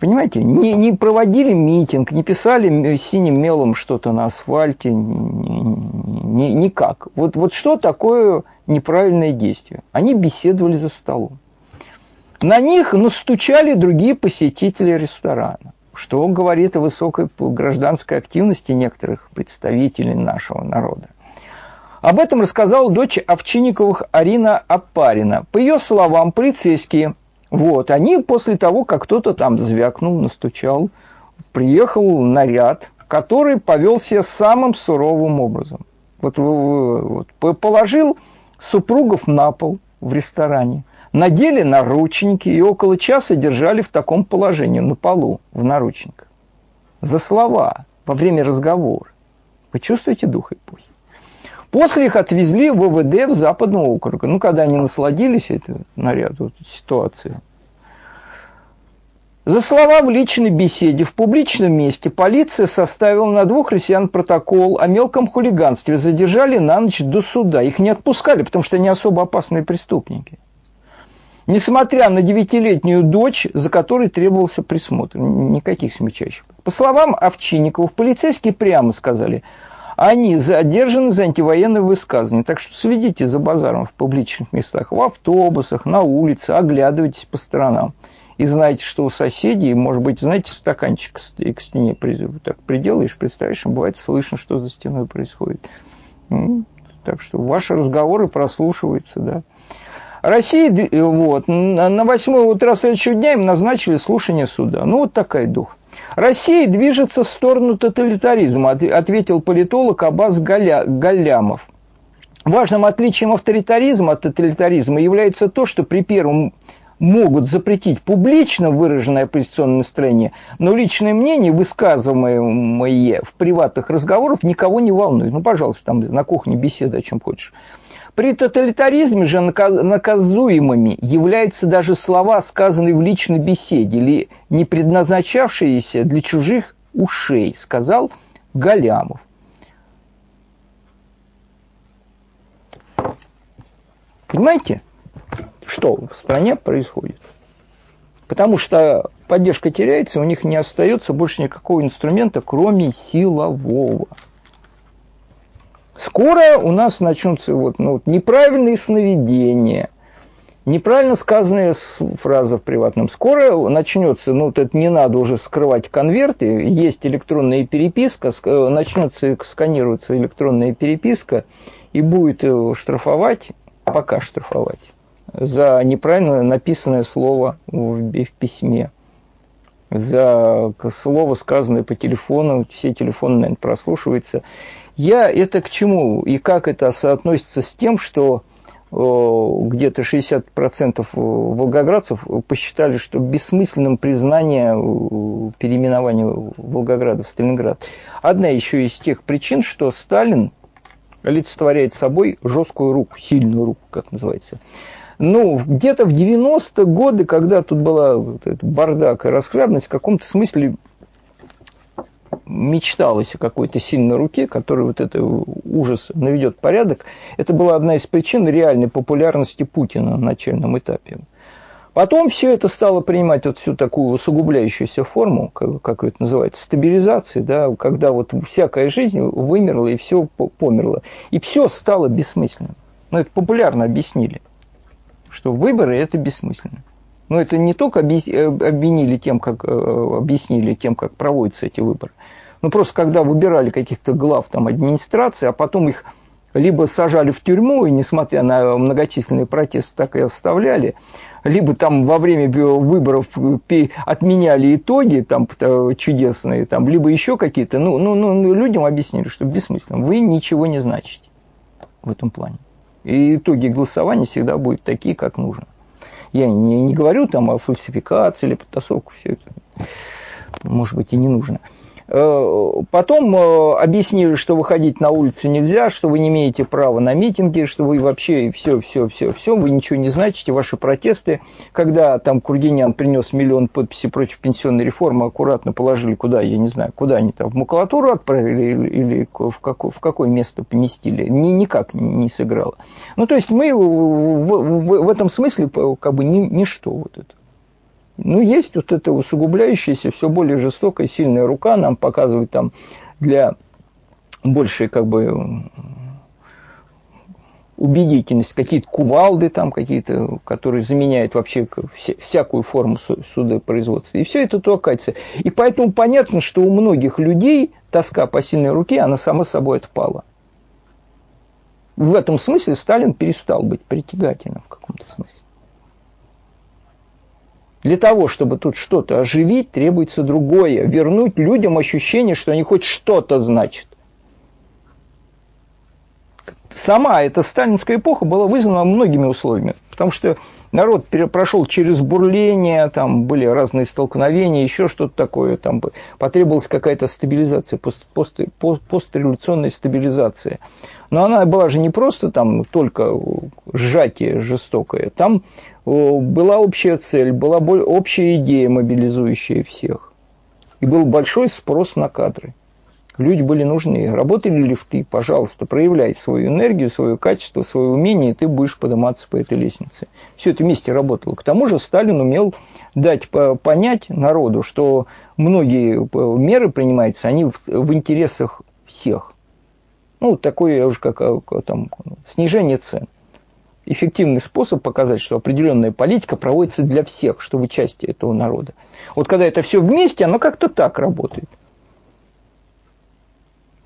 Понимаете, не, не проводили митинг, не писали синим мелом что-то на асфальте, ни, никак. Вот, вот что такое неправильное действие? Они беседовали за столом. На них настучали другие посетители ресторана, что говорит о высокой гражданской активности некоторых представителей нашего народа. Об этом рассказала дочь Овчинниковых Арина Апарина. По ее словам, полицейские вот, они после того, как кто-то там звякнул, настучал, приехал наряд, который повел себя самым суровым образом. Вот, вот положил супругов на пол в ресторане, надели наручники и около часа держали в таком положении на полу, в наручниках. За слова во время разговора. Вы чувствуете дух эпохи? После их отвезли в ВВД в Западного округа. Ну, когда они насладились этой наряду, ситуацией. За слова в личной беседе в публичном месте полиция составила на двух россиян протокол о мелком хулиганстве. Задержали на ночь до суда. Их не отпускали, потому что они особо опасные преступники. Несмотря на девятилетнюю дочь, за которой требовался присмотр. Никаких смягчающих. По словам Овчинниковых, полицейские прямо сказали – они задержаны за антивоенные высказывания. Так что следите за базаром в публичных местах, в автобусах, на улице, оглядывайтесь по сторонам. И знаете, что у соседей, может быть, знаете, стаканчик к стене так приделаешь, представишь, бывает слышно, что за стеной происходит. Так что ваши разговоры прослушиваются, да. Россия, вот, на 8 утра следующего дня им назначили слушание суда. Ну, вот такая дух. Россия движется в сторону тоталитаризма, ответил политолог Абаз Галя. Важным отличием авторитаризма от тоталитаризма является то, что при первом могут запретить публично выраженное оппозиционное настроение, но личное мнение, высказываемое в приватных разговорах, никого не волнует. Ну, пожалуйста, там на кухне беседа о чем хочешь. При тоталитаризме же наказуемыми являются даже слова, сказанные в личной беседе или не предназначавшиеся для чужих ушей, сказал Галямов. Понимаете, что в стране происходит? Потому что поддержка теряется, у них не остается больше никакого инструмента, кроме силового. Скоро у нас начнутся вот, ну, вот неправильные сновидения, неправильно сказанная фраза в приватном. Скоро начнется, ну, вот это не надо уже скрывать конверты, есть электронная переписка, э, начнется сканироваться электронная переписка, и будет э, штрафовать, пока штрафовать, за неправильно написанное слово в письме за слово, сказанное по телефону, все телефоны, наверное, прослушиваются. Я это к чему и как это соотносится с тем, что где-то 60% волгоградцев посчитали, что бессмысленным признание переименования Волгограда в Сталинград. Одна еще из тех причин, что Сталин олицетворяет собой жесткую руку, сильную руку, как называется. Ну, где-то в 90-е годы, когда тут была бардак и расхлябность, в каком-то смысле мечталось о какой-то сильной руке, которая вот это ужас наведет порядок, это была одна из причин реальной популярности Путина на начальном этапе. Потом все это стало принимать вот всю такую усугубляющуюся форму, как, как это называется, стабилизации, да, когда вот всякая жизнь вымерла и все померло. И все стало бессмысленным. Ну, это популярно объяснили, что выборы – это бессмысленно. Но это не только э, обвинили тем, как, э, объяснили тем, как проводятся эти выборы. Ну, просто когда выбирали каких-то глав там, администрации, а потом их либо сажали в тюрьму, и несмотря на многочисленные протесты, так и оставляли, либо там во время выборов отменяли итоги там чудесные, там, либо еще какие-то, ну, ну, ну, людям объяснили, что бессмысленно, вы ничего не значите в этом плане. И итоги голосования всегда будут такие, как нужно. Я не, не говорю там о фальсификации или подтасовке, все это, может быть, и не нужно. Э, потом э, объяснили, что выходить на улицы нельзя, что вы не имеете права на митинги, что вы вообще все, все, все, все, вы ничего не значите, ваши протесты. Когда там Кургинян принес миллион подписей против пенсионной реформы, аккуратно положили куда, я не знаю, куда они там, в макулатуру отправили или в какое, в какое место поместили, ни, никак не сыграло. Ну, то есть мы в, в, в этом смысле как бы ни, ничто вот это. Ну, есть вот эта усугубляющаяся, все более жестокая, сильная рука, нам показывает там для большей, как бы, убедительность, какие-то кувалды там какие-то, которые заменяют вообще всякую форму судопроизводства. И все это толкается. И поэтому понятно, что у многих людей тоска по сильной руке, она сама собой отпала. В этом смысле Сталин перестал быть притягательным в каком-то смысле. Для того, чтобы тут что-то оживить, требуется другое. Вернуть людям ощущение, что они хоть что-то значат. Сама эта сталинская эпоха была вызвана многими условиями. Потому что народ прошел через бурление, там были разные столкновения, еще что-то такое, там потребовалась какая-то стабилизация, пост, пост, постреволюционная стабилизация. Но она была же не просто там только сжатие жестокое, там была общая цель, была общая идея, мобилизующая всех. И был большой спрос на кадры. Люди были нужны. Работали лифты, пожалуйста, проявляй свою энергию, свое качество, свое умение, и ты будешь подниматься по этой лестнице. Все это вместе работало. К тому же Сталин умел дать понять народу, что многие э, меры принимаются, они в интересах всех. Ну, такое уже как э, там, снижение цен эффективный способ показать, что определенная политика проводится для всех, что вы части этого народа. Вот когда это все вместе, оно как-то так работает.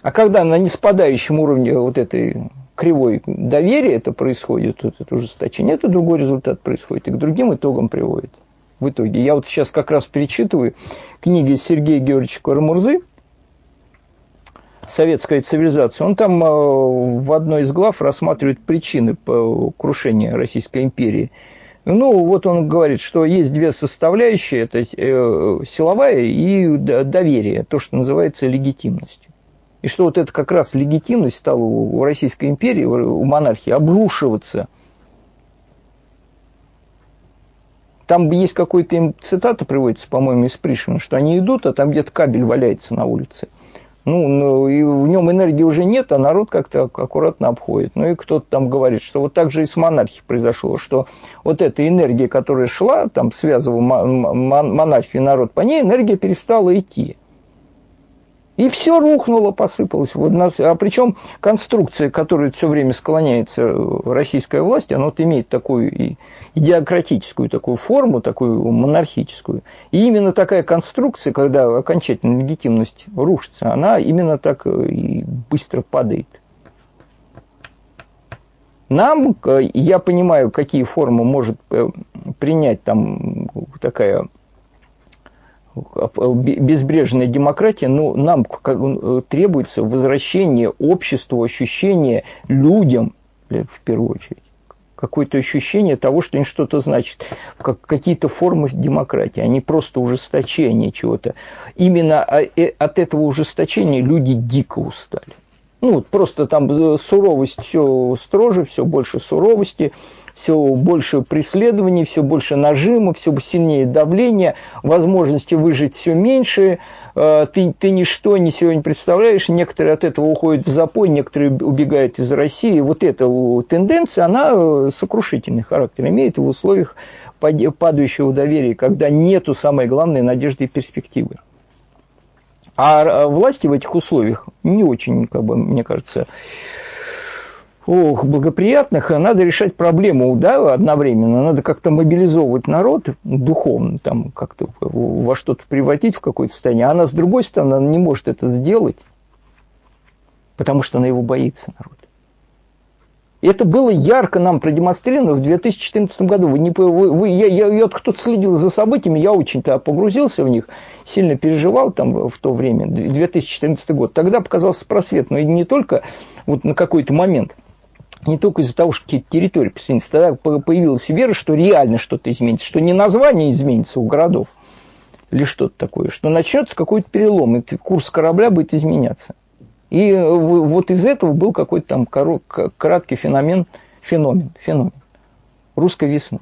А когда на неспадающем уровне вот этой кривой доверия это происходит, вот это ужесточение, это другой результат происходит и к другим итогам приводит. В итоге. Я вот сейчас как раз перечитываю книги Сергея Георгиевича Карамурзы советская цивилизация, он там э, в одной из глав рассматривает причины крушения Российской империи. Ну, вот он говорит, что есть две составляющие, это э, силовая и доверие, то, что называется легитимностью. И что вот это как раз легитимность стала у Российской империи, у монархии обрушиваться. Там есть какой-то им цитата приводится, по-моему, из Пришвина, что они идут, а там где-то кабель валяется на улице. Ну, ну, и в нем энергии уже нет, а народ как-то аккуратно обходит. Ну, и кто-то там говорит, что вот так же и с монархией произошло, что вот эта энергия, которая шла, там связывала монархию и народ, по ней энергия перестала идти. И все рухнуло, посыпалось. А причем конструкция, которая все время склоняется российская власть, она вот имеет такую идеократическую такую форму, такую монархическую. И именно такая конструкция, когда окончательная легитимность рушится, она именно так и быстро падает. Нам, я понимаю, какие формы может э, принять там такая безбрежная демократия, но нам э, требуется возвращение обществу, ощущение людям, в первую очередь, какое-то ощущение того, что они что-то значат, как какие-то формы демократии, а не просто ужесточение чего-то. Именно а, э, от этого ужесточения люди дико устали. Ну, просто там э, суровость все строже, все больше суровости, все больше преследований, все больше нажима, все сильнее давление, возможности выжить все меньше, э, ты, ты ничто не сегодня представляешь, некоторые от этого уходят в запой, некоторые убегают из России. Вот эта тенденция, она э, сокрушительный характер имеет в условиях падающего доверия, когда нету самой главной надежды и перспективы. А э, власти в этих условиях не очень, как бы, мне кажется, ох, благоприятных, надо решать проблему да, одновременно. Надо как-то мобилизовывать народ духовно, там, как-то во что-то превратить в какое-то состояние. А она, с другой стороны, она не может это сделать, потому что она его боится, народ. И это было ярко нам продемонстрировано в 2014 году. Вы не, вы, вы, я, я, я кто-то следил за событиями, я очень-то погрузился в них, сильно переживал там в то время, 2014 год. Тогда показался просвет, но и не только вот на какой-то момент – не только из-за того, что какие-то территории присоединятся, тогда появилась вера, что реально что-то изменится, что не название изменится у городов или что-то такое, что начнется какой-то перелом, и курс корабля будет изменяться. И э, вот из этого был какой-то там краткий феномен, феномен, феномен русской весны,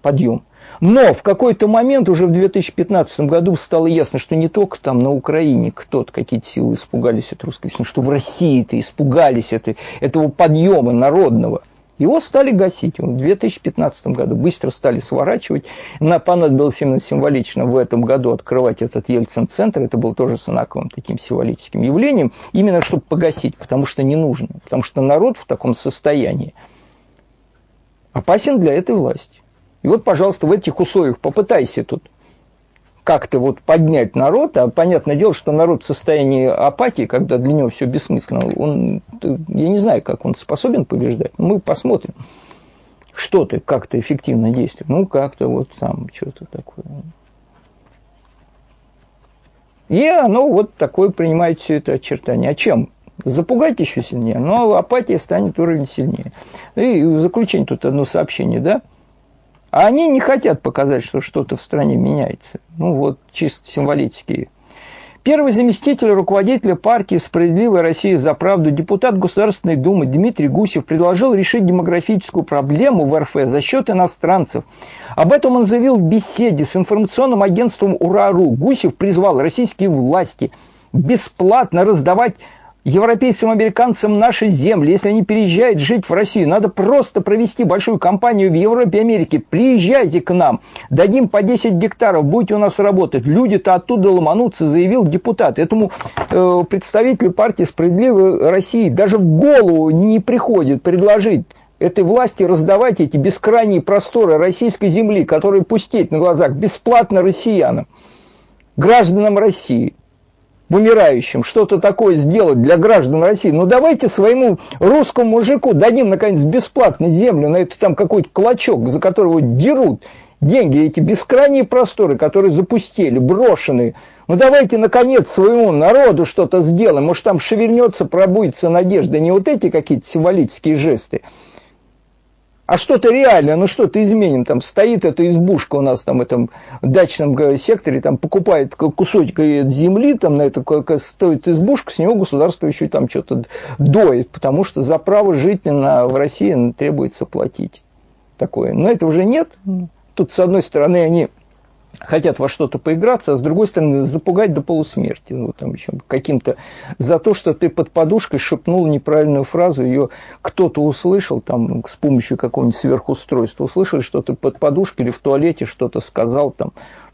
подъем. Но в какой-то момент, уже в 2015 году, стало ясно, что не только там на Украине кто-то, какие-то силы испугались от русской весны, что в России-то испугались это, этого подъема народного. Его стали гасить в 2015 году, быстро стали сворачивать. На, понадобилось именно символично в этом году открывать этот Ельцин-центр. Это было тоже знаковым таким символическим явлением, именно чтобы погасить, потому что не нужно. Потому что народ в таком состоянии опасен для этой власти. И вот, пожалуйста, в этих условиях попытайся тут как-то вот поднять народ, а понятное дело, что народ в состоянии апатии, когда для него все бессмысленно, он, я не знаю, как он способен побеждать, мы посмотрим, что ты как-то эффективно действует. Ну, как-то вот там что-то такое. И оно вот такое принимает все это очертание. А чем? Запугать еще сильнее, но апатия станет уровень сильнее. И в заключение тут одно сообщение, да? А они не хотят показать, что что-то в стране меняется. Ну вот, чисто символические. Первый заместитель руководителя партии «Справедливая Россия за правду» депутат Государственной Думы Дмитрий Гусев предложил решить демографическую проблему в РФ за счет иностранцев. Об этом он заявил в беседе с информационным агентством «Урару». Гусев призвал российские власти бесплатно раздавать европейцам, американцам наши земли, если они переезжают жить в Россию, надо просто провести большую кампанию в Европе и Америке. Приезжайте к нам, дадим по 10 гектаров, будете у нас работать. Люди-то оттуда ломанутся, заявил депутат. Этому э, представителю партии «Справедливой России» даже в голову не приходит предложить этой власти раздавать эти бескрайние просторы российской земли, которые пустеть на глазах бесплатно россиянам, гражданам России умирающим что-то такое сделать для граждан России, ну давайте своему русскому мужику дадим, наконец, бесплатно землю на это там какой-то клочок, за которого дерут деньги, эти бескрайние просторы, которые запустили, брошенные. Ну давайте, наконец, своему народу что-то сделаем. Может, там шевельнется, пробудется надежда. Не вот эти какие-то символические жесты, а что-то реальное, ну что-то изменим. Там стоит эта избушка у нас там в этом дачном э, секторе, там покупает кусочек земли, там на это стоит избушка, с него государство еще там что-то доит, потому что за право жить на, в России требуется платить такое. Но этого уже нет. Тут, с одной стороны, они хотят во что-то поиграться, а с другой стороны запугать до полусмерти. Ну, там еще каким-то за то, что ты под подушкой шепнул неправильную фразу, ее кто-то услышал там с помощью какого-нибудь сверхустройства, услышали, что ты под подушкой или в туалете что-то сказал там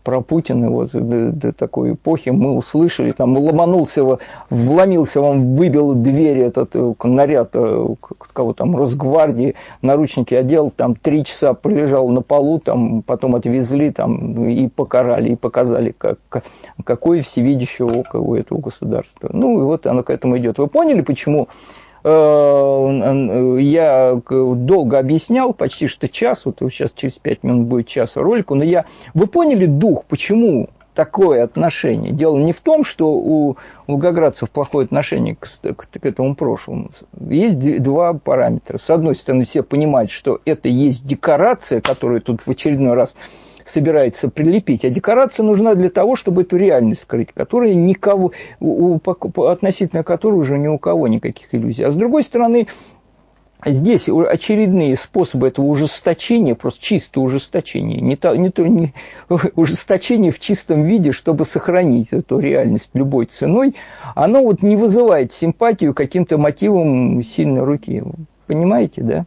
про Путина вот до, до такой эпохи мы услышали, там ломанулся, вломился вам, выбил двери этот э, наряд э, кого там, Росгвардии, наручники одел, там три часа пролежал на полу, там потом отвезли там и покарали, и показали, как, какое всевидящее око у этого государства. Ну и вот оно к этому идет. Вы поняли, почему я долго объяснял, почти что час, вот сейчас через пять минут будет час ролику, но я... Вы поняли дух, почему такое отношение? Дело не в том, что у волгоградцев плохое отношение к, к, к этому прошлому. Есть два параметра. С одной стороны, все понимают, что это есть декорация, которая тут в очередной раз собирается прилепить, а декорация нужна для того, чтобы эту реальность скрыть, которая никого, у, у, относительно которой уже ни у кого никаких иллюзий. А с другой стороны, Здесь очередные способы этого ужесточения, просто чистое ужесточение, не то, не то не, ужесточение в чистом виде, чтобы сохранить эту реальность любой ценой, оно вот не вызывает симпатию каким-то мотивом сильной руки. Понимаете, да?